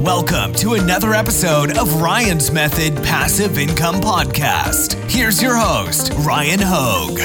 Welcome to another episode of Ryan's Method Passive Income Podcast. Here's your host, Ryan Hogue.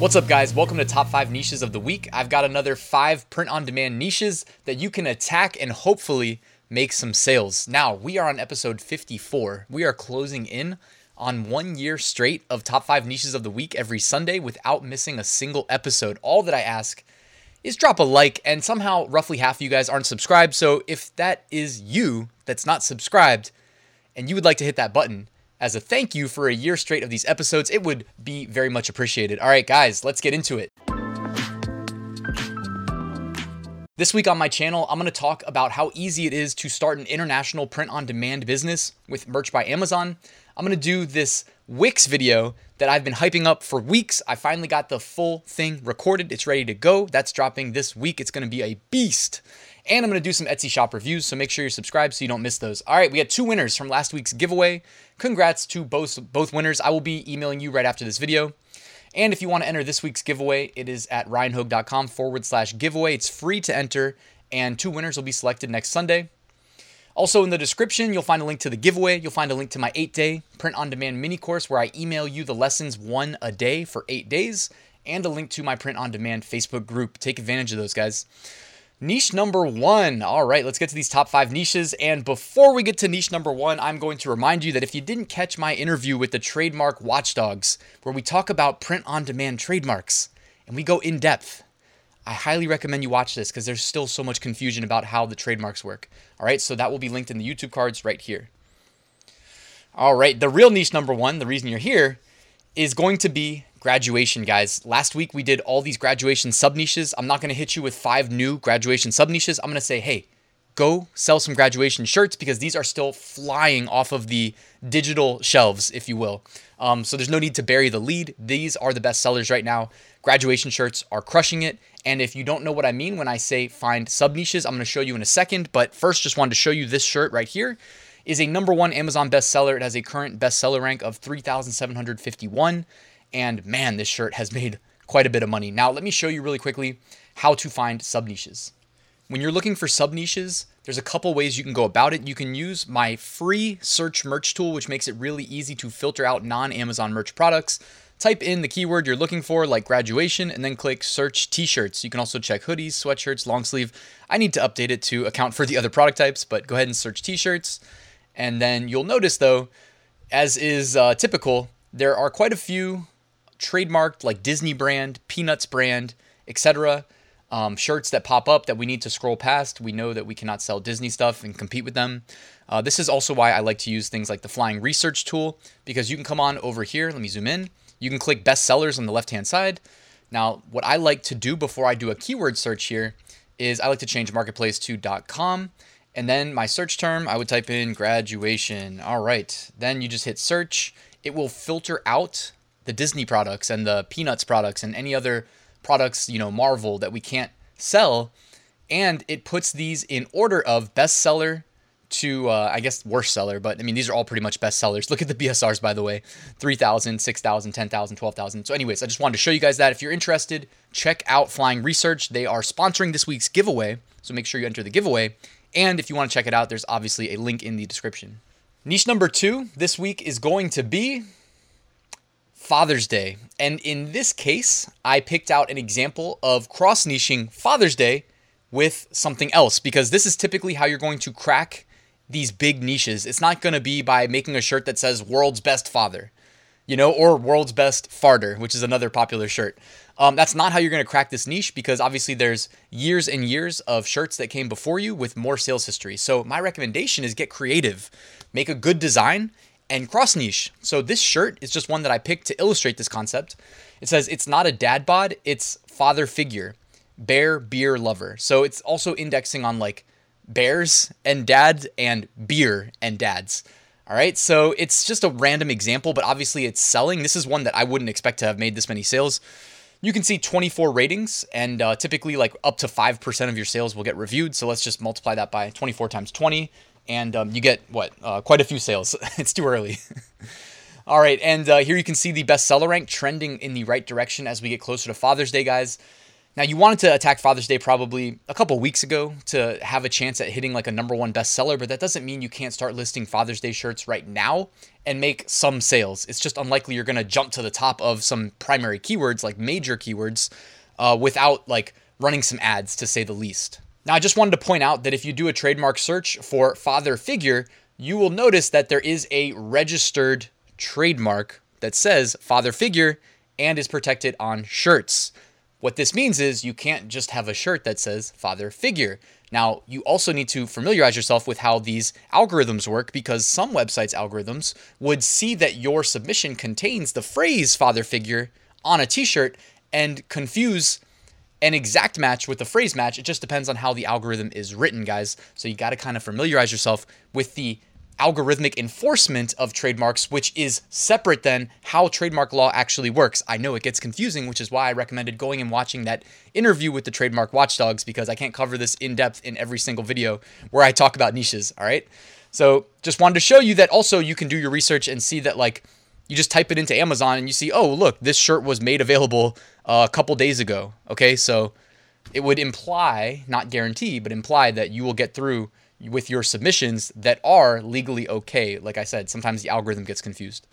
What's up, guys? Welcome to Top 5 Niches of the Week. I've got another five print on demand niches that you can attack and hopefully make some sales. Now, we are on episode 54. We are closing in on one year straight of top five niches of the week every Sunday without missing a single episode. All that I ask is drop a like, and somehow roughly half of you guys aren't subscribed. So if that is you that's not subscribed and you would like to hit that button as a thank you for a year straight of these episodes, it would be very much appreciated. All right, guys, let's get into it. This week on my channel, I'm to talk about how easy it is to start an international print on demand business with Merch by Amazon. I'm to do this Wix video that I've been hyping up for weeks. I finally got the full thing recorded. It's ready to go. That's dropping this week. It's to be a beast. And I'm to do some Etsy shop reviews, so make sure you're subscribed so you don't miss those. All right, we had two winners from last week's giveaway. Congrats to both both winners. I will be emailing you right after this video. And if you want to enter this week's giveaway, it is at ryanhogue.com forward slash giveaway. It's free to enter, and two winners will be selected next Sunday. Also, in the description, you'll find a link to the giveaway. You'll find a link to my eight day print on demand mini course where I email you the lessons one a day for eight days, and a link to my print on demand Facebook group. Take advantage of those, guys. Niche number one. All right, let's get to these top five niches. And before we get to niche number one, I'm going to remind you that if you didn't catch my interview with the trademark watchdogs, where we talk about print on demand trademarks and we go in depth, I highly recommend you watch this because there's still so much confusion about how the trademarks work. All right, so that will be linked in the YouTube cards right here. All right, the real niche number one, the reason you're here, is going to be graduation, guys. Last week we did all these graduation sub niches. I'm not going to hit you with five new graduation sub niches. I'm going to say, hey, go sell some graduation shirts because these are still flying off of the digital shelves, if you will. Um, so there's no need to bury the lead. These are the best sellers right now. Graduation shirts are crushing it. And if you don't know what I mean when I say find sub niches, I'm going to show you in a second. But first, just wanted to show you this shirt right here. Is a number one Amazon bestseller. It has a current bestseller rank of 3,751. And man, this shirt has made quite a bit of money. Now, let me show you really quickly how to find sub niches. When you're looking for sub niches, there's a couple ways you can go about it. You can use my free search merch tool, which makes it really easy to filter out non Amazon merch products. Type in the keyword you're looking for, like graduation, and then click search t shirts. You can also check hoodies, sweatshirts, long sleeve. I need to update it to account for the other product types, but go ahead and search t shirts. And then you'll notice, though, as is uh, typical, there are quite a few trademarked like Disney brand, Peanuts brand, etc. Um, shirts that pop up that we need to scroll past. We know that we cannot sell Disney stuff and compete with them. Uh, this is also why I like to use things like the flying research tool because you can come on over here. Let me zoom in. You can click bestsellers on the left hand side. Now, what I like to do before I do a keyword search here is I like to change marketplace to .com. And then my search term, I would type in graduation. All right. Then you just hit search. It will filter out the Disney products and the Peanuts products and any other products, you know, Marvel that we can't sell. And it puts these in order of bestseller to, uh, I guess, worst seller. But I mean, these are all pretty much best sellers. Look at the BSRs, by the way 3,000, 6,000, 10,000, 12,000. So, anyways, I just wanted to show you guys that. If you're interested, check out Flying Research. They are sponsoring this week's giveaway. So, make sure you enter the giveaway. And if you want to check it out, there's obviously a link in the description. Niche number two this week is going to be Father's Day. And in this case, I picked out an example of cross niching Father's Day with something else because this is typically how you're going to crack these big niches. It's not going to be by making a shirt that says world's best father, you know, or world's best farter, which is another popular shirt. Um, that's not how you're going to crack this niche because obviously there's years and years of shirts that came before you with more sales history. So my recommendation is get creative, make a good design, and cross niche. So this shirt is just one that I picked to illustrate this concept. It says it's not a dad bod, it's father figure, bear beer lover. So it's also indexing on like bears and dads and beer and dads. All right, so it's just a random example, but obviously it's selling. This is one that I wouldn't expect to have made this many sales. You can see 24 ratings, and uh, typically, like up to 5% of your sales will get reviewed. So let's just multiply that by 24 times 20 and um, you get what uh, quite a few sales. it's too early. All right, and uh, here you can see the bestseller rank trending in the right direction as we get closer to Father's Day, guys. Now, you wanted to attack Father's Day probably a couple weeks ago to have a chance at hitting like a number one bestseller, but that doesn't mean you can't start listing Father's Day shirts right now and make some sales. It's just unlikely you're going to jump to the top of some primary keywords, like major keywords, uh, without like running some ads to say the least. Now, I just wanted to point out that if you do a trademark search for father figure, you will notice that there is a registered trademark that says father figure and is protected on shirts. What this means is you can't just have a shirt that says father figure. Now, you also need to familiarize yourself with how these algorithms work because some websites' algorithms would see that your submission contains the phrase father figure on a t shirt and confuse an exact match with the phrase match. It just depends on how the algorithm is written, guys. So you got to kind of familiarize yourself with the algorithmic enforcement of trademarks, which is separate than how trademark law actually works. I know it gets confusing, which is why I recommended going and watching that interview with the trademark watchdogs because I can't cover this in depth in every single video where I talk about niches. All right. So just wanted to show you that also you can do your research and see that, like, you just type it into Amazon and you see, oh, look, this shirt was made available uh, a couple days ago. Okay. So it would imply, not guarantee, but imply that you will get through with your submissions that are legally okay. Like I said, sometimes the algorithm gets confused.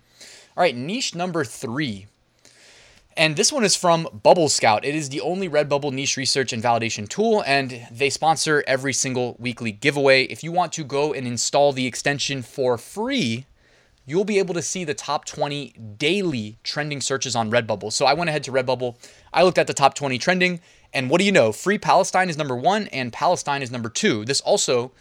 All right, niche number three. And this one is from Bubble Scout. It is the only Redbubble niche research and validation tool, and they sponsor every single weekly giveaway. If you want to go and install the extension for free, you'll be able to see the top 20 daily trending searches on Redbubble. So I went ahead to Redbubble, I looked at the top 20 trending, and what do you know? Free Palestine is number one, and Palestine is number two. This also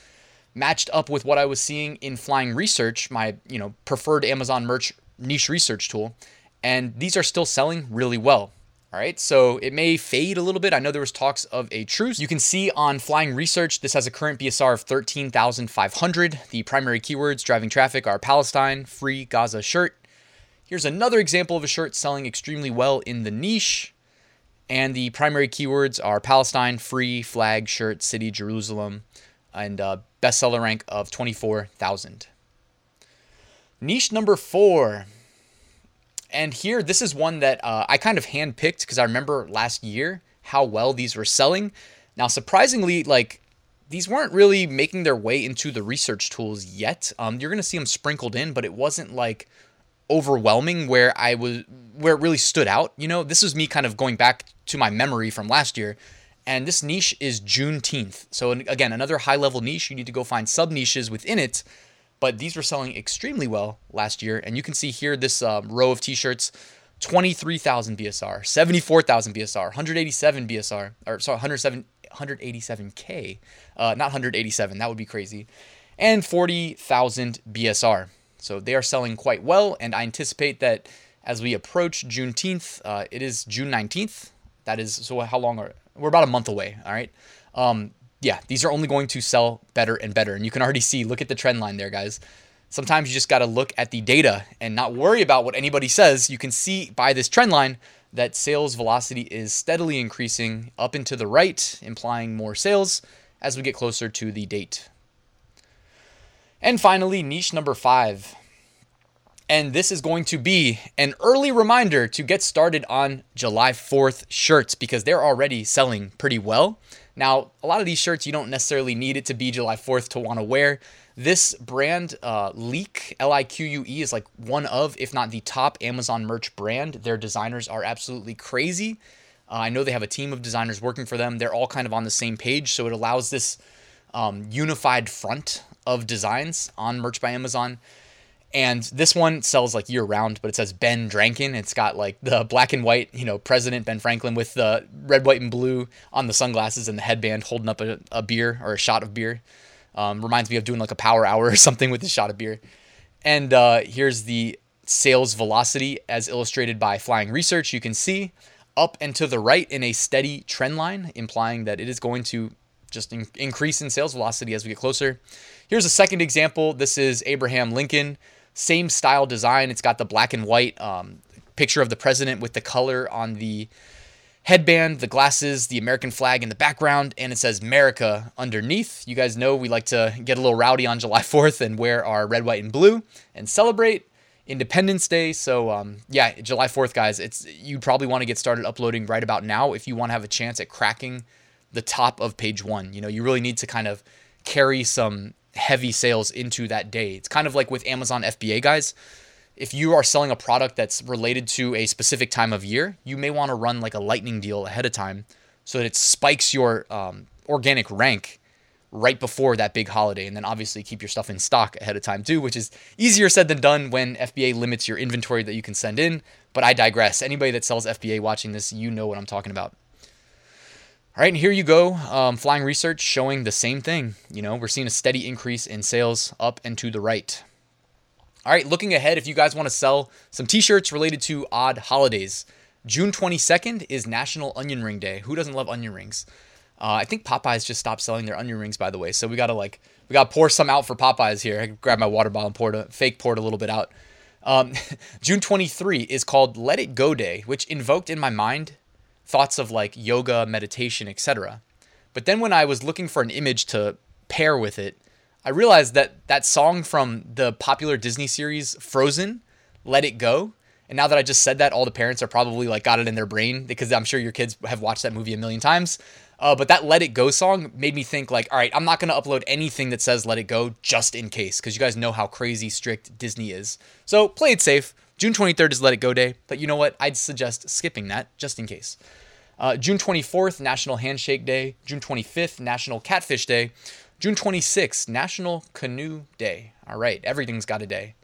matched up with what I was seeing in Flying Research, my you know preferred Amazon merch niche research tool, and these are still selling really well. All right, so it may fade a little bit. I know there was talks of a truce. You can see on Flying Research, this has a current BSR of 13,500. The primary keywords driving traffic are Palestine, free Gaza shirt. Here's another example of a shirt selling extremely well in the niche. And the primary keywords are Palestine, free, flag, shirt, city, Jerusalem, and uh, bestseller rank of 24,000. Niche number four. And here, this is one that uh, I kind of handpicked because I remember last year how well these were selling. Now, surprisingly, like these weren't really making their way into the research tools yet. Um, you're gonna see them sprinkled in, but it wasn't like overwhelming where I was where it really stood out. You know, this is me kind of going back to my memory from last year and this niche is Juneteenth. So, again, another high level niche. You need to go find sub niches within it. But these were selling extremely well last year. And you can see here this um, row of t shirts 23,000 BSR, 74,000 BSR, 187 BSR, or sorry, 107, 187K, uh, not 187, that would be crazy, and 40,000 BSR. So they are selling quite well. And I anticipate that as we approach Juneteenth, uh, it is June 19th. That is, so how long are, we're about a month away. All right. Um, yeah, these are only going to sell better and better. And you can already see, look at the trend line there, guys. Sometimes you just got to look at the data and not worry about what anybody says. You can see by this trend line that sales velocity is steadily increasing up and to the right, implying more sales as we get closer to the date. And finally, niche number five. And this is going to be an early reminder to get started on July 4th shirts because they're already selling pretty well. Now, a lot of these shirts, you don't necessarily need it to be July 4th to want to wear. This brand, uh, Lique, L I Q U E, is like one of, if not the top Amazon merch brand. Their designers are absolutely crazy. Uh, I know they have a team of designers working for them. They're all kind of on the same page, so it allows this um, unified front of designs on Merch by Amazon. And this one sells like year round, but it says Ben Drankin. It's got like the black and white, you know, President Ben Franklin with the red, white, and blue on the sunglasses and the headband holding up a, a beer or a shot of beer. Um, reminds me of doing like a power hour or something with a shot of beer. And uh, here's the sales velocity as illustrated by Flying Research. You can see up and to the right in a steady trend line, implying that it is going to just in- increase in sales velocity as we get closer. Here's a second example. This is Abraham Lincoln same style design. It's got the black and white um, picture of the president with the color on the headband, the glasses, the American flag in the background, and it says America underneath. You guys know we like to get a little rowdy on July 4th and wear our red, white, and blue and celebrate. Independence Day. So um, yeah, July 4th, guys. It's you probably want to get started uploading right about now if you want to have a chance at cracking the top of page one. You know, you really need to kind of carry some heavy sales into that day. It's kind of like with Amazon FBA, guys. If you are selling a product that's related to a specific time of year, you may want to run like a lightning deal ahead of time so that it spikes your um, organic rank right before that big holiday. And then obviously keep your stuff in stock ahead of time too, which is easier said than done when FBA limits your inventory that you can send in. But I digress. Anybody that sells FBA watching this, you know what I'm talking about. All right, and here you go. Um, flying research showing the same thing. You know, we're seeing a steady increase in sales up and to the right. All right, looking ahead, if you guys want to sell some t shirts related to odd holidays, June 22nd is National Onion Ring Day. Who doesn't love onion rings? Uh, I think Popeyes just stopped selling their onion rings, by the way. So we gotta like we gotta pour some out for Popeyes here. I grab my water bottle and pour it, fake pour it a little bit out. Um, June 23 is called Let It Go Day, which invoked in my mind thoughts of like yoga, meditation, etc. But then when I was looking for an image to pair with it, I realized that that song from the popular Disney series Frozen, Let It Go. And now that I just said that, all the parents are probably like got it in their brain because I'm sure your kids have watched that movie a million times. Uh, but that Let It Go song made me think like, all right, I'm not gonna upload anything that says Let It Go just in case, because you guys know how crazy strict Disney is. So play it safe. June 23rd is Let It Go Day, but you know what? I'd suggest skipping that just in case. Uh, June 24th, National Handshake Day. June 25th, National Catfish Day. June 26th, National Canoe Day. All right, everything's got a day.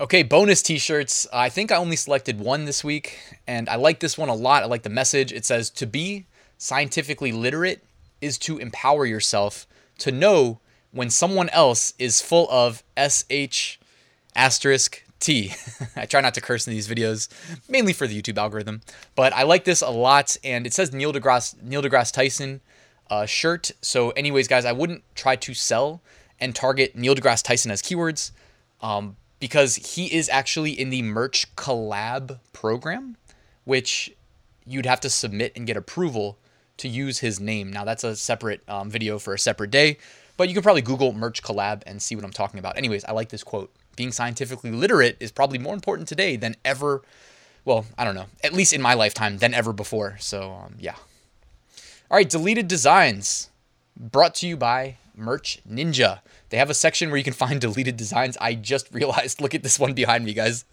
Okay, bonus t shirts. I think I only selected one this week, and I like this one a lot. I like the message. It says, To be scientifically literate is to empower yourself to know when someone else is full of SH asterisk T. I try not to curse in these videos, mainly for the YouTube algorithm, but I like this a lot. And it says Neil deGrasse, Neil deGrasse Tyson uh, shirt. So, anyways, guys, I wouldn't try to sell and target Neil deGrasse Tyson as keywords. Um, because he is actually in the merch collab program, which you'd have to submit and get approval to use his name. Now, that's a separate um, video for a separate day, but you can probably Google merch collab and see what I'm talking about. Anyways, I like this quote. Being scientifically literate is probably more important today than ever. Well, I don't know, at least in my lifetime, than ever before. So, um, yeah. All right, deleted designs brought to you by Merch Ninja. They have a section where you can find deleted designs. I just realized, look at this one behind me, guys.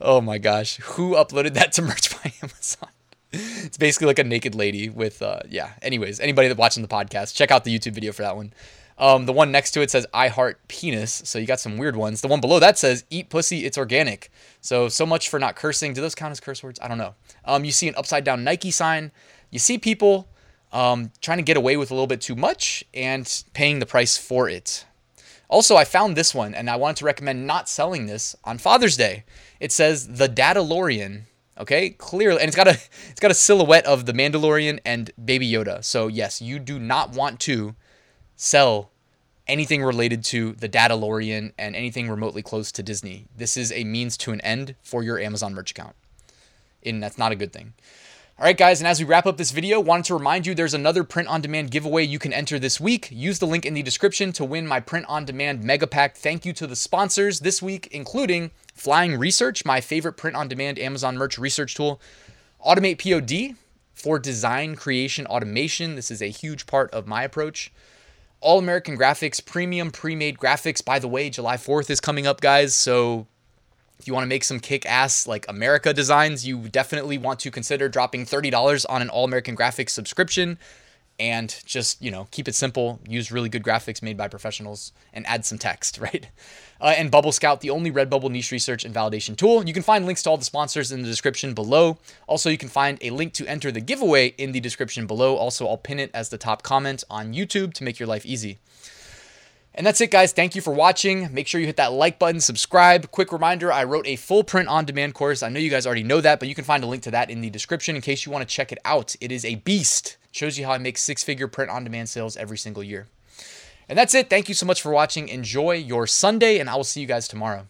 Oh my gosh. Who uploaded that to Merch by Amazon? It's basically like a naked lady with, uh, yeah. Anyways, anybody that watching the podcast, check out the YouTube video for that one. Um, the one next to it says I heart penis. So you got some weird ones. The one below that says eat pussy, it's organic. So so much for not cursing. Do those count as curse words? I don't know. Um, you see an upside down Nike sign. You see people um, trying to get away with a little bit too much and paying the price for it. Also, I found this one and I wanted to recommend not selling this on Father's Day. It says the Datalorian. Okay, clearly, and it's got a it's got a silhouette of the Mandalorian and Baby Yoda. So yes, you do not want to sell anything related to the Datalorian and anything remotely close to Disney. This is a means to an end for your Amazon merch account, and that's not a good thing. All right, guys, and as we wrap up this video, wanted to remind you there's another print on demand giveaway you can enter this week. Use the link in the description to win my print on demand mega pack. Thank you to the sponsors this week, including Flying Research, my favorite print on demand Amazon merch research tool, Automate POD for design creation automation. This is a huge part of my approach. All American Graphics, premium pre made graphics. By the way, July 4th is coming up, guys. So if you want to make some kick ass like America designs, you definitely want to consider dropping $30 on an All American Graphics subscription and just, you know, keep it simple, use really good graphics made by professionals and add some text, right? Uh, and Bubble Scout, the only Redbubble niche research and validation tool. You can find links to all the sponsors in the description below. Also, you can find a link to enter the giveaway in the description below. Also, I'll pin it as the top comment on YouTube to make your life easy. And that's it, guys. Thank you for watching. Make sure you hit that like button, subscribe. Quick reminder I wrote a full print on demand course. I know you guys already know that, but you can find a link to that in the description in case you want to check it out. It is a beast. Shows you how I make six figure print on demand sales every single year. And that's it. Thank you so much for watching. Enjoy your Sunday, and I will see you guys tomorrow.